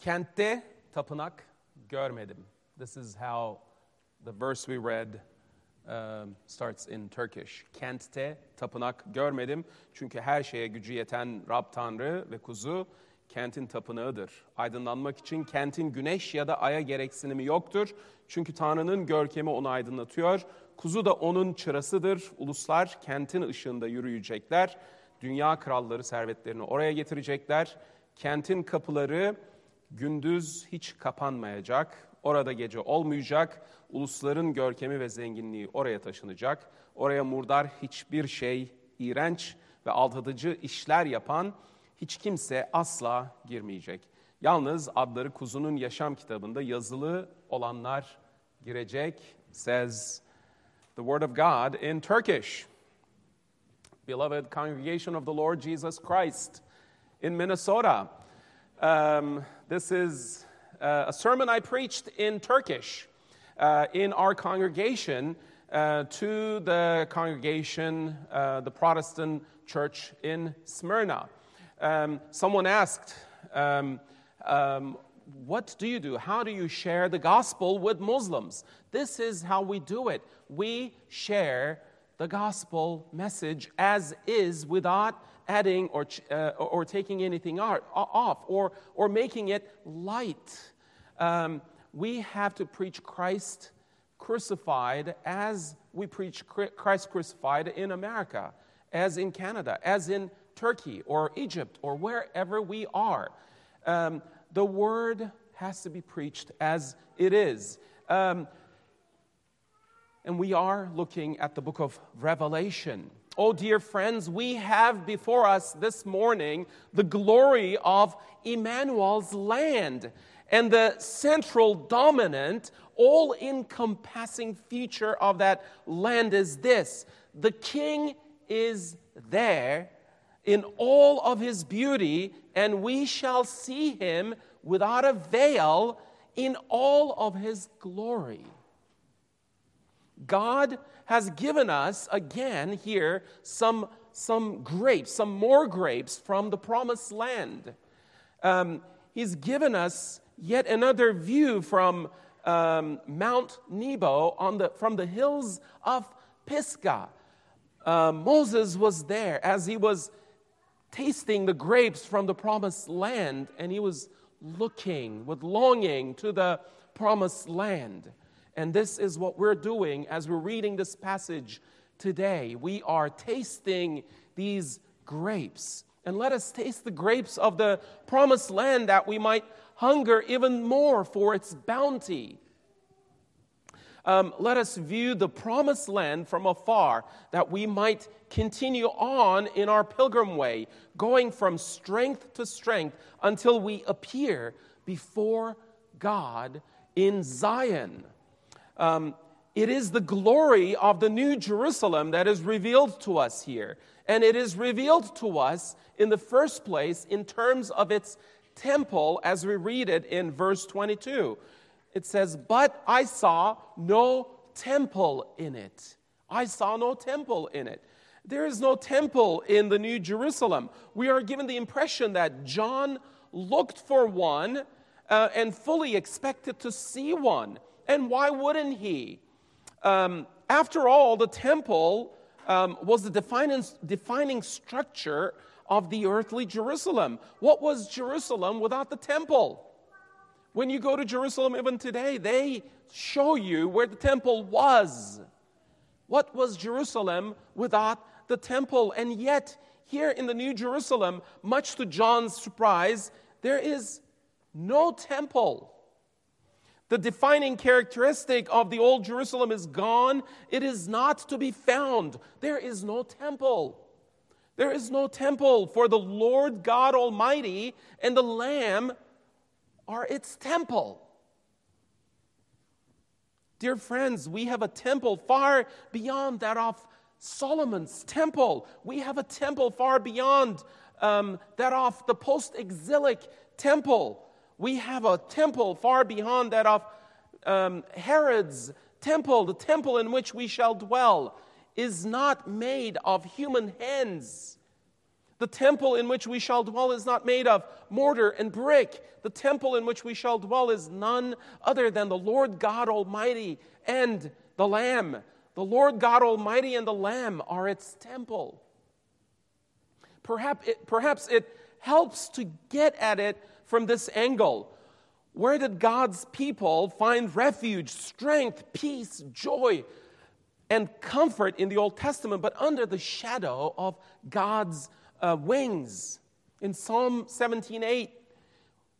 Kentte tapınak görmedim. This is how the verse we read um, starts in Turkish. Kentte tapınak görmedim. Çünkü her şeye gücü yeten Rab Tanrı ve kuzu kentin tapınağıdır. Aydınlanmak için kentin güneş ya da aya gereksinimi yoktur. Çünkü Tanrı'nın görkemi onu aydınlatıyor. Kuzu da onun çırasıdır. Uluslar kentin ışığında yürüyecekler. Dünya kralları servetlerini oraya getirecekler. Kentin kapıları gündüz hiç kapanmayacak. Orada gece olmayacak. Ulusların görkemi ve zenginliği oraya taşınacak. Oraya murdar hiçbir şey, iğrenç ve aldatıcı işler yapan hiç kimse asla girmeyecek. Yalnız adları kuzunun yaşam kitabında yazılı olanlar girecek. Says the word of God in Turkish. Beloved congregation of the Lord Jesus Christ in Minnesota. Um, this is uh, a sermon I preached in Turkish uh, in our congregation uh, to the congregation, uh, the Protestant church in Smyrna. Um, someone asked, um, um, What do you do? How do you share the gospel with Muslims? This is how we do it. We share the gospel message as is without adding or, uh, or taking anything off or, or making it light. Um, we have to preach Christ crucified as we preach Christ crucified in America, as in Canada, as in Turkey or Egypt or wherever we are. Um, the word has to be preached as it is. Um, and we are looking at the book of Revelation. Oh, dear friends, we have before us this morning the glory of Emmanuel's land. And the central, dominant, all encompassing feature of that land is this the king is there in all of his beauty, and we shall see him without a veil in all of his glory. God has given us again here some, some grapes, some more grapes from the promised land. Um, he's given us yet another view from um, Mount Nebo on the, from the hills of Pisgah. Uh, Moses was there as he was tasting the grapes from the promised land, and he was looking with longing to the promised land. And this is what we're doing as we're reading this passage today. We are tasting these grapes. And let us taste the grapes of the promised land that we might hunger even more for its bounty. Um, let us view the promised land from afar that we might continue on in our pilgrim way, going from strength to strength until we appear before God in Zion. Um, it is the glory of the New Jerusalem that is revealed to us here. And it is revealed to us in the first place in terms of its temple, as we read it in verse 22. It says, But I saw no temple in it. I saw no temple in it. There is no temple in the New Jerusalem. We are given the impression that John looked for one uh, and fully expected to see one. And why wouldn't he? Um, after all, the temple um, was the defining, defining structure of the earthly Jerusalem. What was Jerusalem without the temple? When you go to Jerusalem even today, they show you where the temple was. What was Jerusalem without the temple? And yet, here in the New Jerusalem, much to John's surprise, there is no temple. The defining characteristic of the Old Jerusalem is gone. It is not to be found. There is no temple. There is no temple, for the Lord God Almighty and the Lamb are its temple. Dear friends, we have a temple far beyond that of Solomon's temple. We have a temple far beyond um, that of the post exilic temple we have a temple far beyond that of um, Herod's temple, the temple in which we shall dwell, is not made of human hands. The temple in which we shall dwell is not made of mortar and brick. The temple in which we shall dwell is none other than the Lord God Almighty and the Lamb. The Lord God Almighty and the Lamb are its temple. Perhaps it, perhaps it helps to get at it from this angle. Where did God's people find refuge, strength, peace, joy, and comfort in the Old Testament, but under the shadow of God's uh, wings. In Psalm 17:8,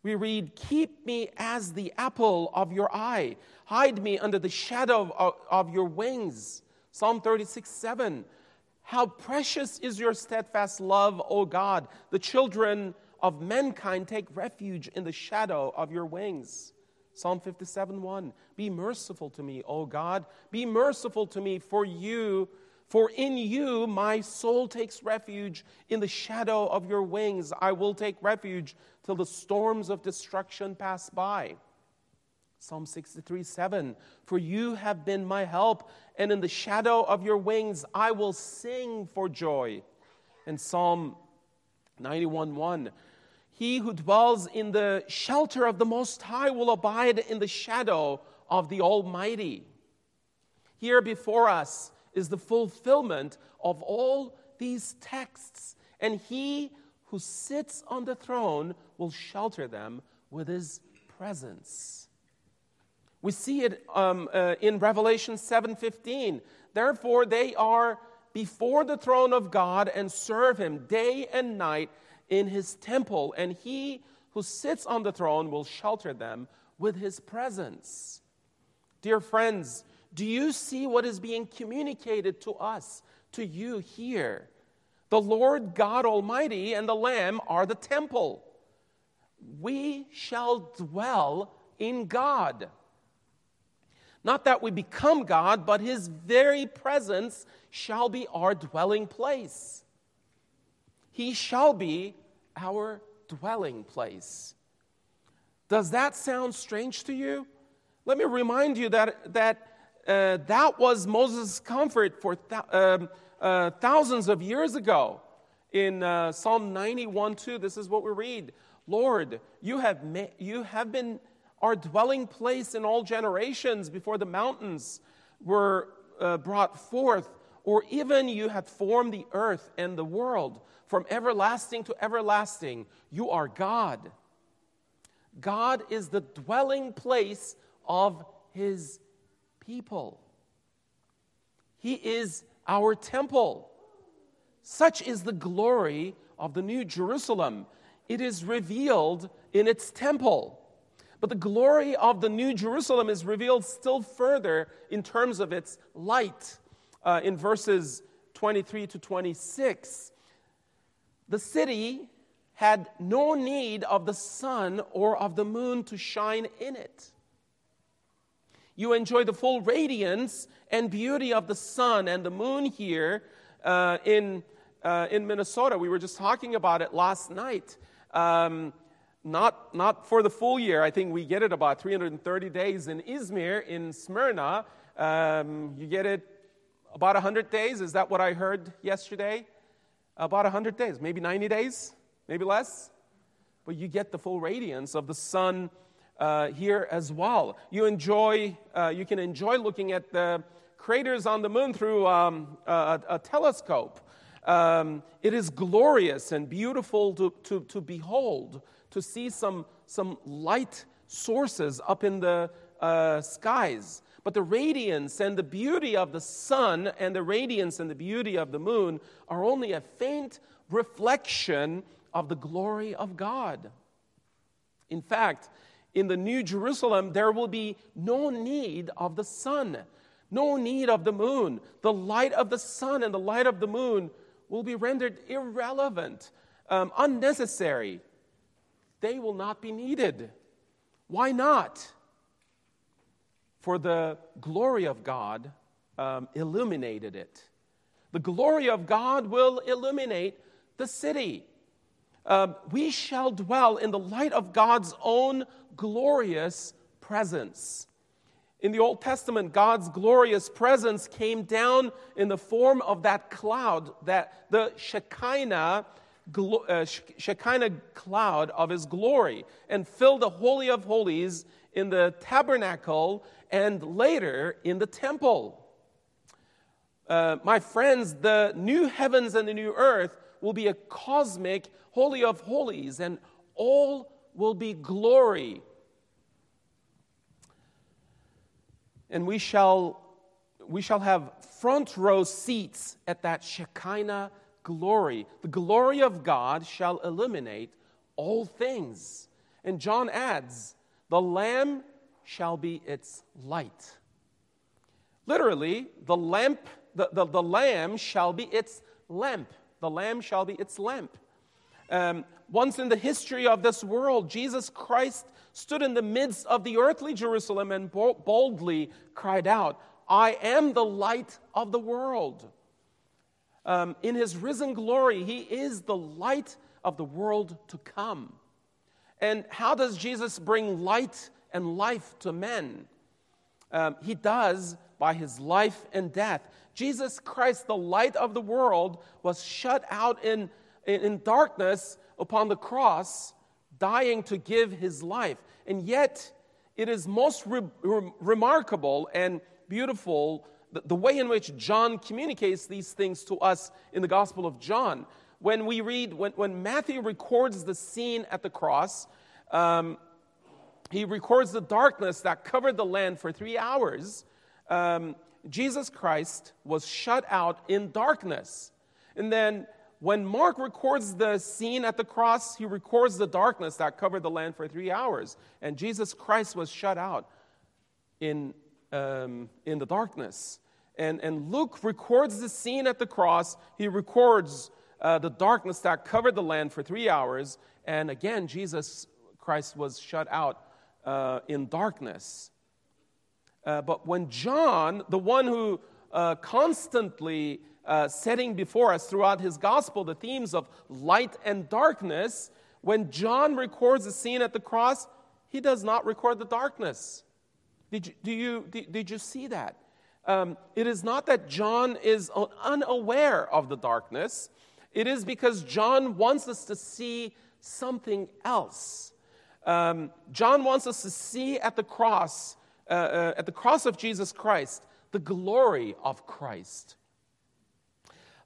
we read, Keep me as the apple of your eye, hide me under the shadow of, of your wings. Psalm 36 7. How precious is your steadfast love, O God! The children of mankind take refuge in the shadow of your wings. Psalm 57 1. Be merciful to me, O God. Be merciful to me, for you for in you my soul takes refuge. In the shadow of your wings I will take refuge till the storms of destruction pass by. Psalm 63 7 For you have been my help, and in the shadow of your wings I will sing for joy. And Psalm 91 1 He who dwells in the shelter of the Most High will abide in the shadow of the Almighty. Here before us, is the fulfillment of all these texts. And he who sits on the throne will shelter them with his presence. We see it um, uh, in Revelation 7:15. Therefore, they are before the throne of God and serve him day and night in his temple, and he who sits on the throne will shelter them with his presence. Dear friends, do you see what is being communicated to us, to you here? The Lord God Almighty and the Lamb are the temple. We shall dwell in God. Not that we become God, but His very presence shall be our dwelling place. He shall be our dwelling place. Does that sound strange to you? Let me remind you that, that uh, that was Moses' comfort for th- um, uh, thousands of years ago. In uh, Psalm 91 2, this is what we read Lord, you have, ma- you have been our dwelling place in all generations before the mountains were uh, brought forth, or even you had formed the earth and the world. From everlasting to everlasting, you are God. God is the dwelling place of his people. He is our temple. Such is the glory of the New Jerusalem. It is revealed in its temple. But the glory of the New Jerusalem is revealed still further in terms of its light. Uh, in verses 23 to 26, the city had no need of the sun or of the moon to shine in it you enjoy the full radiance and beauty of the sun and the moon here uh, in, uh, in Minnesota. We were just talking about it last night. Um, not, not for the full year. I think we get it about 330 days in Izmir, in Smyrna. Um, you get it about 100 days. Is that what I heard yesterday? About 100 days, maybe 90 days, maybe less. But you get the full radiance of the sun uh, here as well. You enjoy, uh, you can enjoy looking at the craters on the moon through um, a, a, telescope. Um, it is glorious and beautiful to, to, to behold, to see some, some light sources up in the uh, skies. But the radiance and the beauty of the sun and the radiance and the beauty of the moon are only a faint reflection of the glory of God. In fact, in the New Jerusalem, there will be no need of the sun, no need of the moon. The light of the sun and the light of the moon will be rendered irrelevant, um, unnecessary. They will not be needed. Why not? For the glory of God um, illuminated it. The glory of God will illuminate the city. Um, we shall dwell in the light of God's own glorious presence. In the Old Testament, God's glorious presence came down in the form of that cloud, that the Shekinah, glo- uh, Shekinah cloud of his glory and filled the Holy of Holies in the tabernacle and later in the temple. Uh, my friends, the new heavens and the new earth will be a cosmic Holy of Holies, and all will be glory. And we shall, we shall have front row seats at that Shekinah glory. The glory of God shall illuminate all things. And John adds, the Lamb shall be its light. Literally, the lamp, the, the, the Lamb shall be its lamp. The Lamb shall be its lamp. Um, once in the history of this world, Jesus Christ stood in the midst of the earthly Jerusalem and boldly cried out, I am the light of the world. Um, in his risen glory, he is the light of the world to come. And how does Jesus bring light and life to men? Um, he does by his life and death. Jesus Christ, the light of the world, was shut out in, in, darkness upon the cross, dying to give his life. And yet, it is most re- re- remarkable and beautiful the, the way in which John communicates these things to us in the Gospel of John. When we read, when, when Matthew records the scene at the cross, um, he records the darkness that covered the land for three hours. Um, Jesus Christ was shut out in darkness. And then when Mark records the scene at the cross, he records the darkness that covered the land for three hours. And Jesus Christ was shut out in, um, in the darkness. And, and Luke records the scene at the cross. He records uh, the darkness that covered the land for three hours. And again, Jesus Christ was shut out uh, in darkness. Uh, but when John, the one who uh, constantly uh, setting before us throughout his gospel the themes of light and darkness, when John records the scene at the cross, he does not record the darkness. Did you, do you, did, did you see that? Um, it is not that John is unaware of the darkness, it is because John wants us to see something else. Um, John wants us to see at the cross, uh, uh, at the cross of Jesus Christ, the glory of Christ.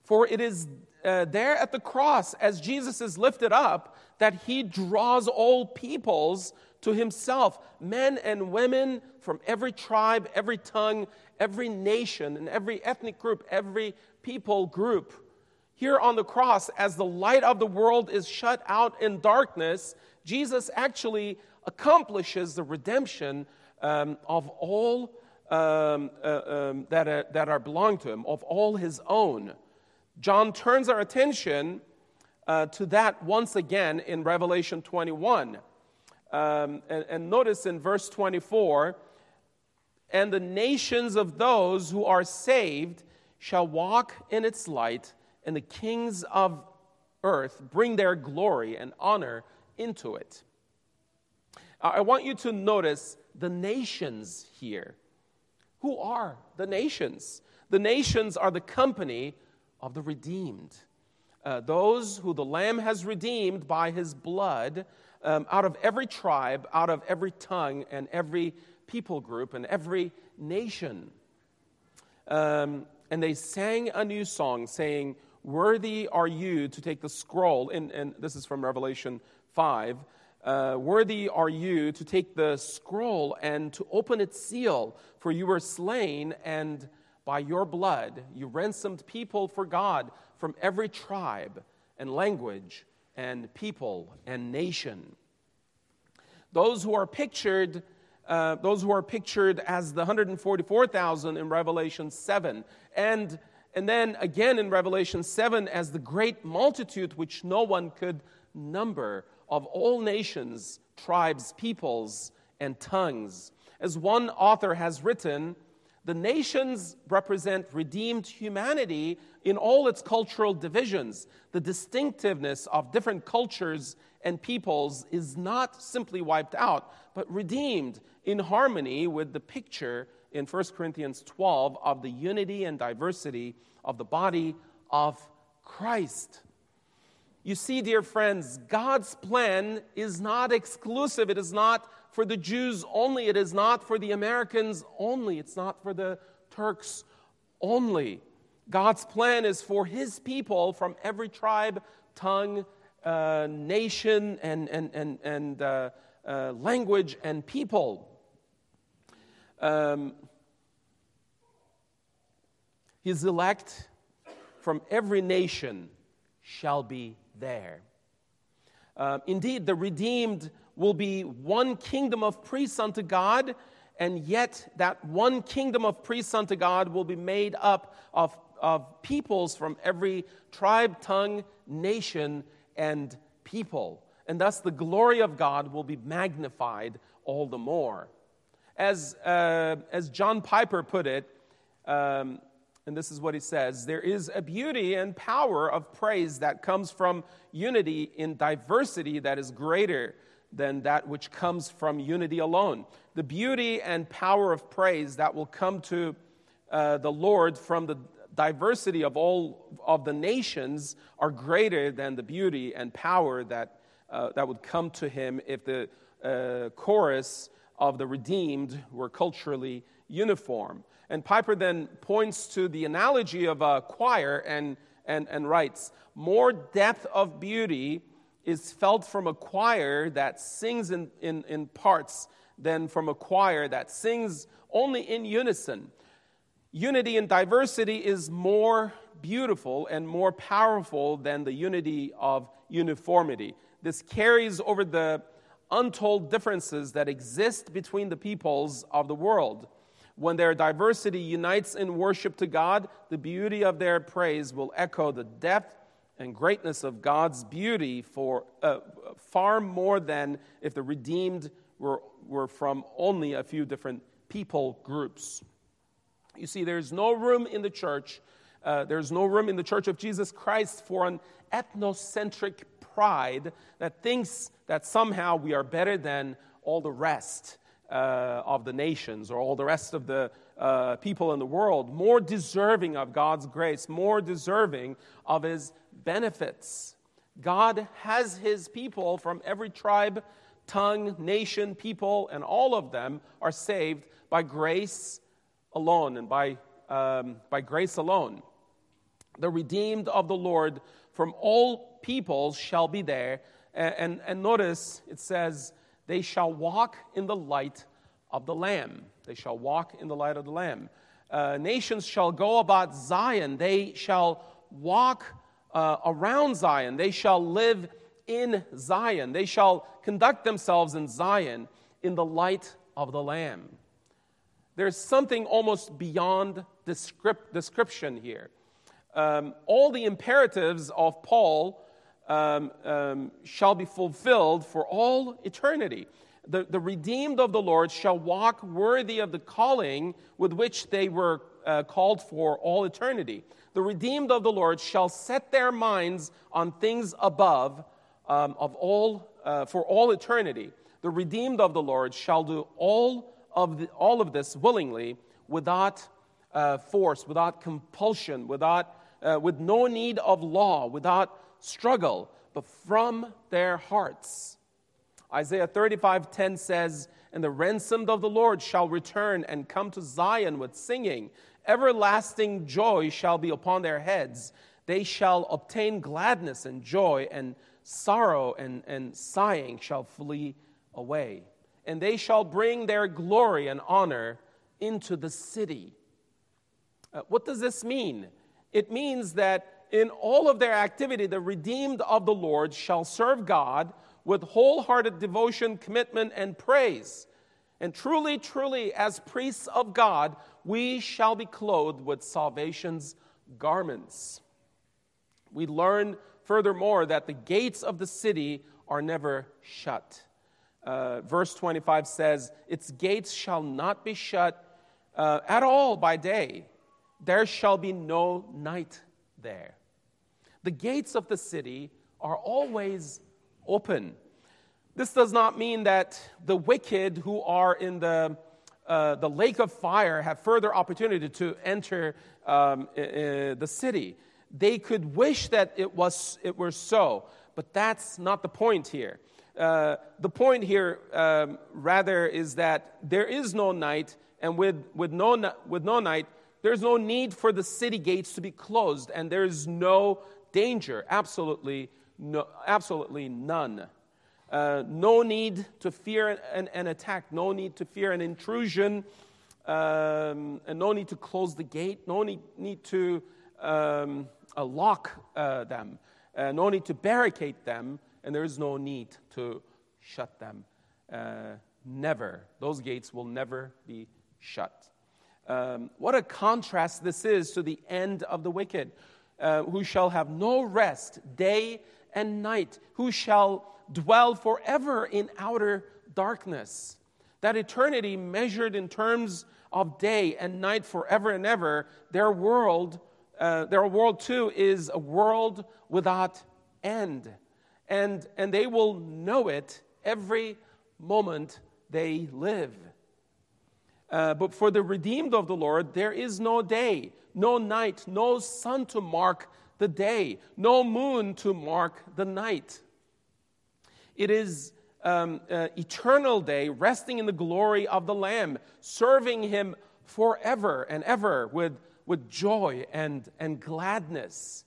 For it is uh, there at the cross, as Jesus is lifted up, that he draws all peoples to himself men and women from every tribe, every tongue, every nation, and every ethnic group, every people group. Here on the cross, as the light of the world is shut out in darkness, Jesus actually accomplishes the redemption um, of all um, uh, um, that, are, that are belong to him, of all his own. John turns our attention uh, to that once again in Revelation 21. Um, and, and notice in verse 24 and the nations of those who are saved shall walk in its light, and the kings of earth bring their glory and honor into it. I want you to notice the nations here. Who are the nations? The nations are the company of the redeemed. Uh, those who the Lamb has redeemed by his blood um, out of every tribe, out of every tongue, and every people group, and every nation. Um, and they sang a new song, saying, Worthy are you to take the scroll. And, and this is from Revelation 5. Uh, worthy are you to take the scroll and to open its seal, for you were slain, and by your blood, you ransomed people for God from every tribe and language and people and nation. Those who are pictured, uh, those who are pictured as the 144,000 in Revelation 7, and, and then again in Revelation 7 as the great multitude which no one could number of all nations, tribes, peoples, and tongues. As one author has written, the nations represent redeemed humanity in all its cultural divisions. The distinctiveness of different cultures and peoples is not simply wiped out, but redeemed in harmony with the picture in 1 Corinthians 12 of the unity and diversity of the body of Christ. You see, dear friends, God's plan is not exclusive. It is not for the Jews only. It is not for the Americans only. It's not for the Turks only. God's plan is for His people from every tribe, tongue, uh, nation, and, and, and, and uh, uh, language and people. Um, his elect from every nation shall be there. Uh, indeed, the redeemed will be one kingdom of priests unto God, and yet that one kingdom of priests unto God will be made up of, of peoples from every tribe, tongue, nation, and people. And thus the glory of God will be magnified all the more. As, uh, as John Piper put it, um, and this is what he says there is a beauty and power of praise that comes from unity in diversity that is greater than that which comes from unity alone. The beauty and power of praise that will come to uh, the Lord from the diversity of all of the nations are greater than the beauty and power that, uh, that would come to him if the uh, chorus of the redeemed were culturally uniform. And Piper then points to the analogy of a choir and, and, and writes More depth of beauty is felt from a choir that sings in, in, in parts than from a choir that sings only in unison. Unity in diversity is more beautiful and more powerful than the unity of uniformity. This carries over the untold differences that exist between the peoples of the world. When their diversity unites in worship to God, the beauty of their praise will echo the depth and greatness of God's beauty for uh, far more than if the redeemed were, were from only a few different people groups. You see, there's no room in the church, uh, there's no room in the church of Jesus Christ for an ethnocentric pride that thinks that somehow we are better than all the rest uh, of the nations or all the rest of the uh, people in the world, more deserving of God's grace, more deserving of His benefits. God has His people from every tribe, tongue, nation, people, and all of them are saved by grace alone and by, um, by grace alone. The redeemed of the Lord from all peoples shall be there. And, and, and notice it says, they shall walk in the light of the Lamb. They shall walk in the light of the Lamb. Uh, nations shall go about Zion. They shall walk uh, around Zion. They shall live in Zion. They shall conduct themselves in Zion in the light of the Lamb. There's something almost beyond description here. Um, all the imperatives of Paul um, um, shall be fulfilled for all eternity. The, the redeemed of the Lord shall walk worthy of the calling with which they were uh, called for all eternity. The redeemed of the Lord shall set their minds on things above um, of all, uh, for all eternity. The redeemed of the Lord shall do all of, the, all of this willingly without uh, force, without compulsion, without, uh, with no need of law, without struggle, but from their hearts. Isaiah 35:10 says, "And the ransomed of the Lord shall return and come to Zion with singing. Everlasting joy shall be upon their heads. They shall obtain gladness and joy, and sorrow and, and sighing shall flee away. And they shall bring their glory and honor into the city." Uh, what does this mean? It means that in all of their activity, the redeemed of the Lord shall serve God with wholehearted devotion, commitment, and praise. And truly, truly, as priests of God, we shall be clothed with salvation's garments. We learn furthermore that the gates of the city are never shut. Uh, verse 25 says, Its gates shall not be shut uh, at all by day, there shall be no night there. The gates of the city are always open. This does not mean that the wicked who are in the, uh, the lake of fire have further opportunity to enter um, uh, the city. they could wish that it, was, it were so, but that's not the point here. Uh, the point here, um, rather, is that there is no night, and with, with, no, with no night, there's no need for the city gates to be closed, and there's no danger, absolutely, no, absolutely none. Uh, no need to fear an, an, attack, no need to fear an intrusion, um, and no need to close the gate, no need, need to um, uh, lock uh, them, uh, no need to barricade them, and there is no need to shut them. Uh, never. Those gates will never be shut. Um, what a contrast this is to the end of the wicked, uh, who shall have no rest day and night, who shall dwell forever in outer darkness. That eternity measured in terms of day and night forever and ever, their world, uh, their world too, is a world without end. And, and they will know it every moment they live. Uh, but for the redeemed of the Lord, there is no day, no night, no sun to mark the day, no moon to mark the night. It is um, uh, eternal day, resting in the glory of the Lamb, serving Him forever and ever with, with joy and, and gladness.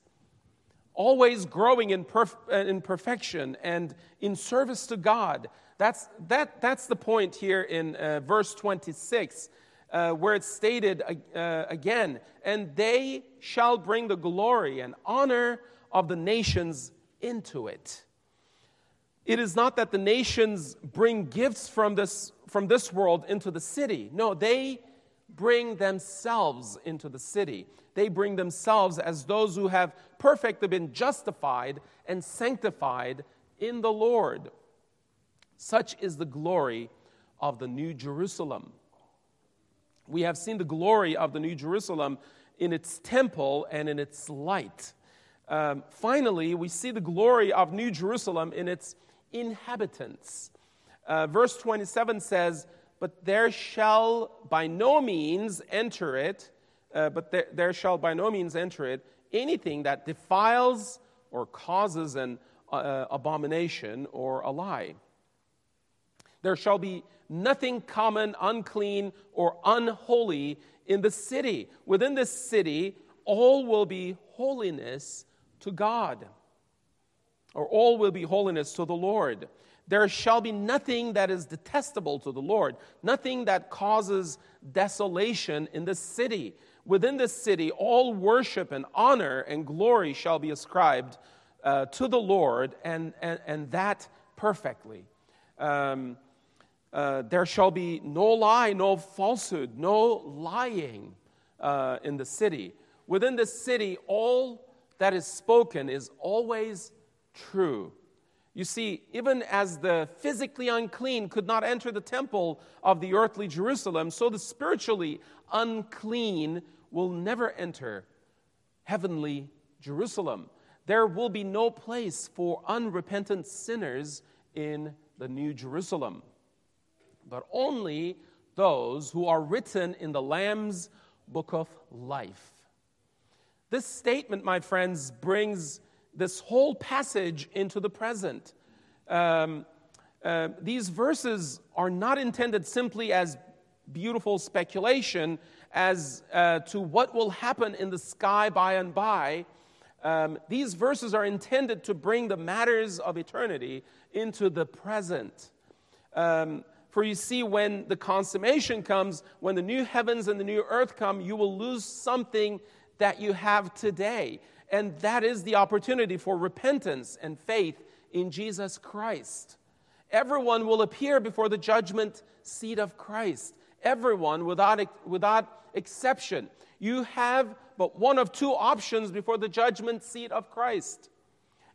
Always growing in, perf- uh, in perfection and in service to God that's, that, that's the point here in uh, verse 26, uh, where it's stated uh, again, and they shall bring the glory and honor of the nations into it. It is not that the nations bring gifts from this, from this world into the city. No, they bring themselves into the city. They bring themselves as those who have perfectly been justified and sanctified in the Lord. Such is the glory of the New Jerusalem. We have seen the glory of the New Jerusalem in its temple and in its light. Um, finally, we see the glory of New Jerusalem in its inhabitants. Uh, verse 27 says, But there shall by no means enter it, uh, but there, there shall by no means enter it anything that defiles or causes an uh, abomination or a lie. There shall be nothing common, unclean, or unholy in the city. Within this city, all will be holiness to God, or all will be holiness to the Lord. There shall be nothing that is detestable to the Lord, nothing that causes desolation in the city. Within the city, all worship and honor and glory shall be ascribed uh, to the Lord, and, and, and that perfectly. Um, uh, there shall be no lie, no falsehood, no lying uh, in the city. Within the city, all that is spoken is always true. You see, even as the physically unclean could not enter the temple of the earthly Jerusalem, so the spiritually unclean will never enter heavenly Jerusalem. There will be no place for unrepentant sinners in the New Jerusalem but only those who are written in the Lamb's book of life. This statement, my friends, brings this whole passage into the present. Um, uh, these verses are not intended simply as beautiful speculation as uh, to what will happen in the sky by and by. Um, these verses are intended to bring the matters of eternity into the present. Um, for you see, when the consummation comes, when the new heavens and the new earth come, you will lose something that you have today. And that is the opportunity for repentance and faith in Jesus Christ. Everyone will appear before the judgment seat of Christ. Everyone, without, without exception. You have but one of two options before the judgment seat of Christ.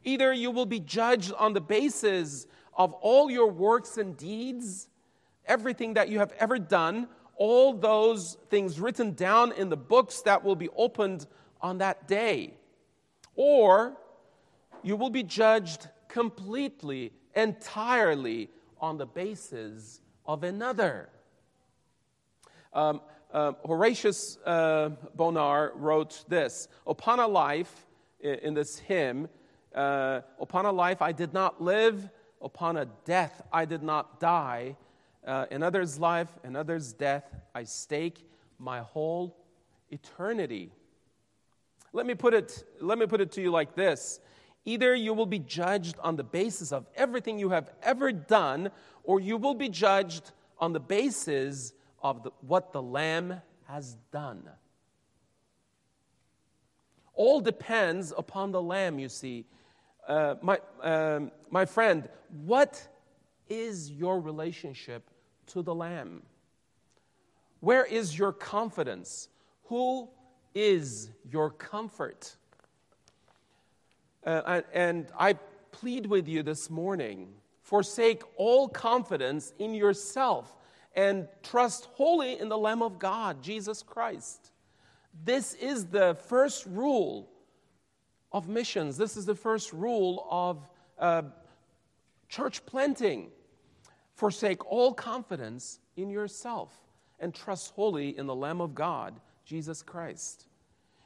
Either you will be judged on the basis of all your works and deeds, everything that you have ever done, all those things written down in the books that will be opened on that day. Or you will be judged completely, entirely on the basis of another. Um, uh, Horatius uh, Bonar wrote this Upon a life in this hymn uh, Upon a life I did not live, upon a death I did not die. Uh, another's life, another's death, I stake my whole eternity. Let me put it, let me put it to you like this either you will be judged on the basis of everything you have ever done, or you will be judged on the basis of the, what the Lamb has done. All depends upon the Lamb, you see. Uh, my, um, my friend, what is your relationship to the Lamb? Where is your confidence? Who is your comfort? Uh, and I plead with you this morning forsake all confidence in yourself and trust wholly in the Lamb of God, Jesus Christ. This is the first rule of missions. This is the first rule of uh, church planting. Forsake all confidence in yourself and trust wholly in the Lamb of God, Jesus Christ.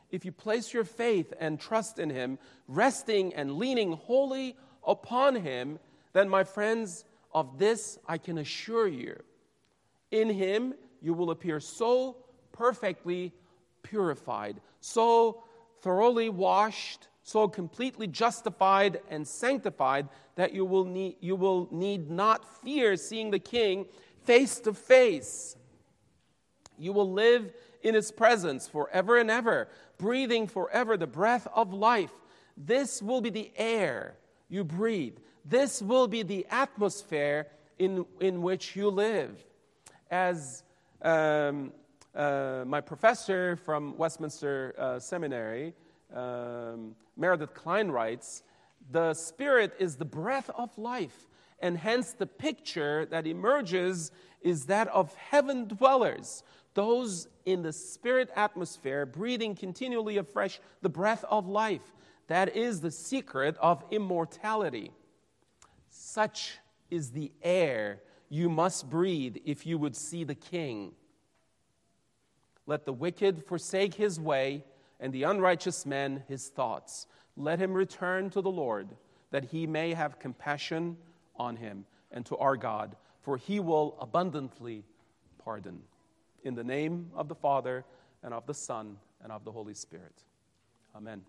If you place your faith and trust in Him, resting and leaning wholly upon Him, then, my friends, of this I can assure you. In Him, you will appear so perfectly purified, so thoroughly washed, so completely justified and sanctified that you will need, you will need not fear seeing the King face to face. You will live in His presence forever and ever, breathing forever the breath of life. This will be the air you breathe. This will be the atmosphere in, in which you live. As um, uh, my professor from Westminster uh, Seminary, um, Meredith Kline writes, the Spirit is the breath of life, and hence the picture that emerges is that of heaven dwellers, those in the Spirit atmosphere, breathing continually afresh the breath of life. That is the secret of immortality. Such is the air you must breathe if you would see the King. Let the wicked forsake his way and the unrighteous man his thoughts. Let him return to the Lord, that he may have compassion on him and to our God, for he will abundantly pardon. In the name of the Father, and of the Son, and of the Holy Spirit. Amen.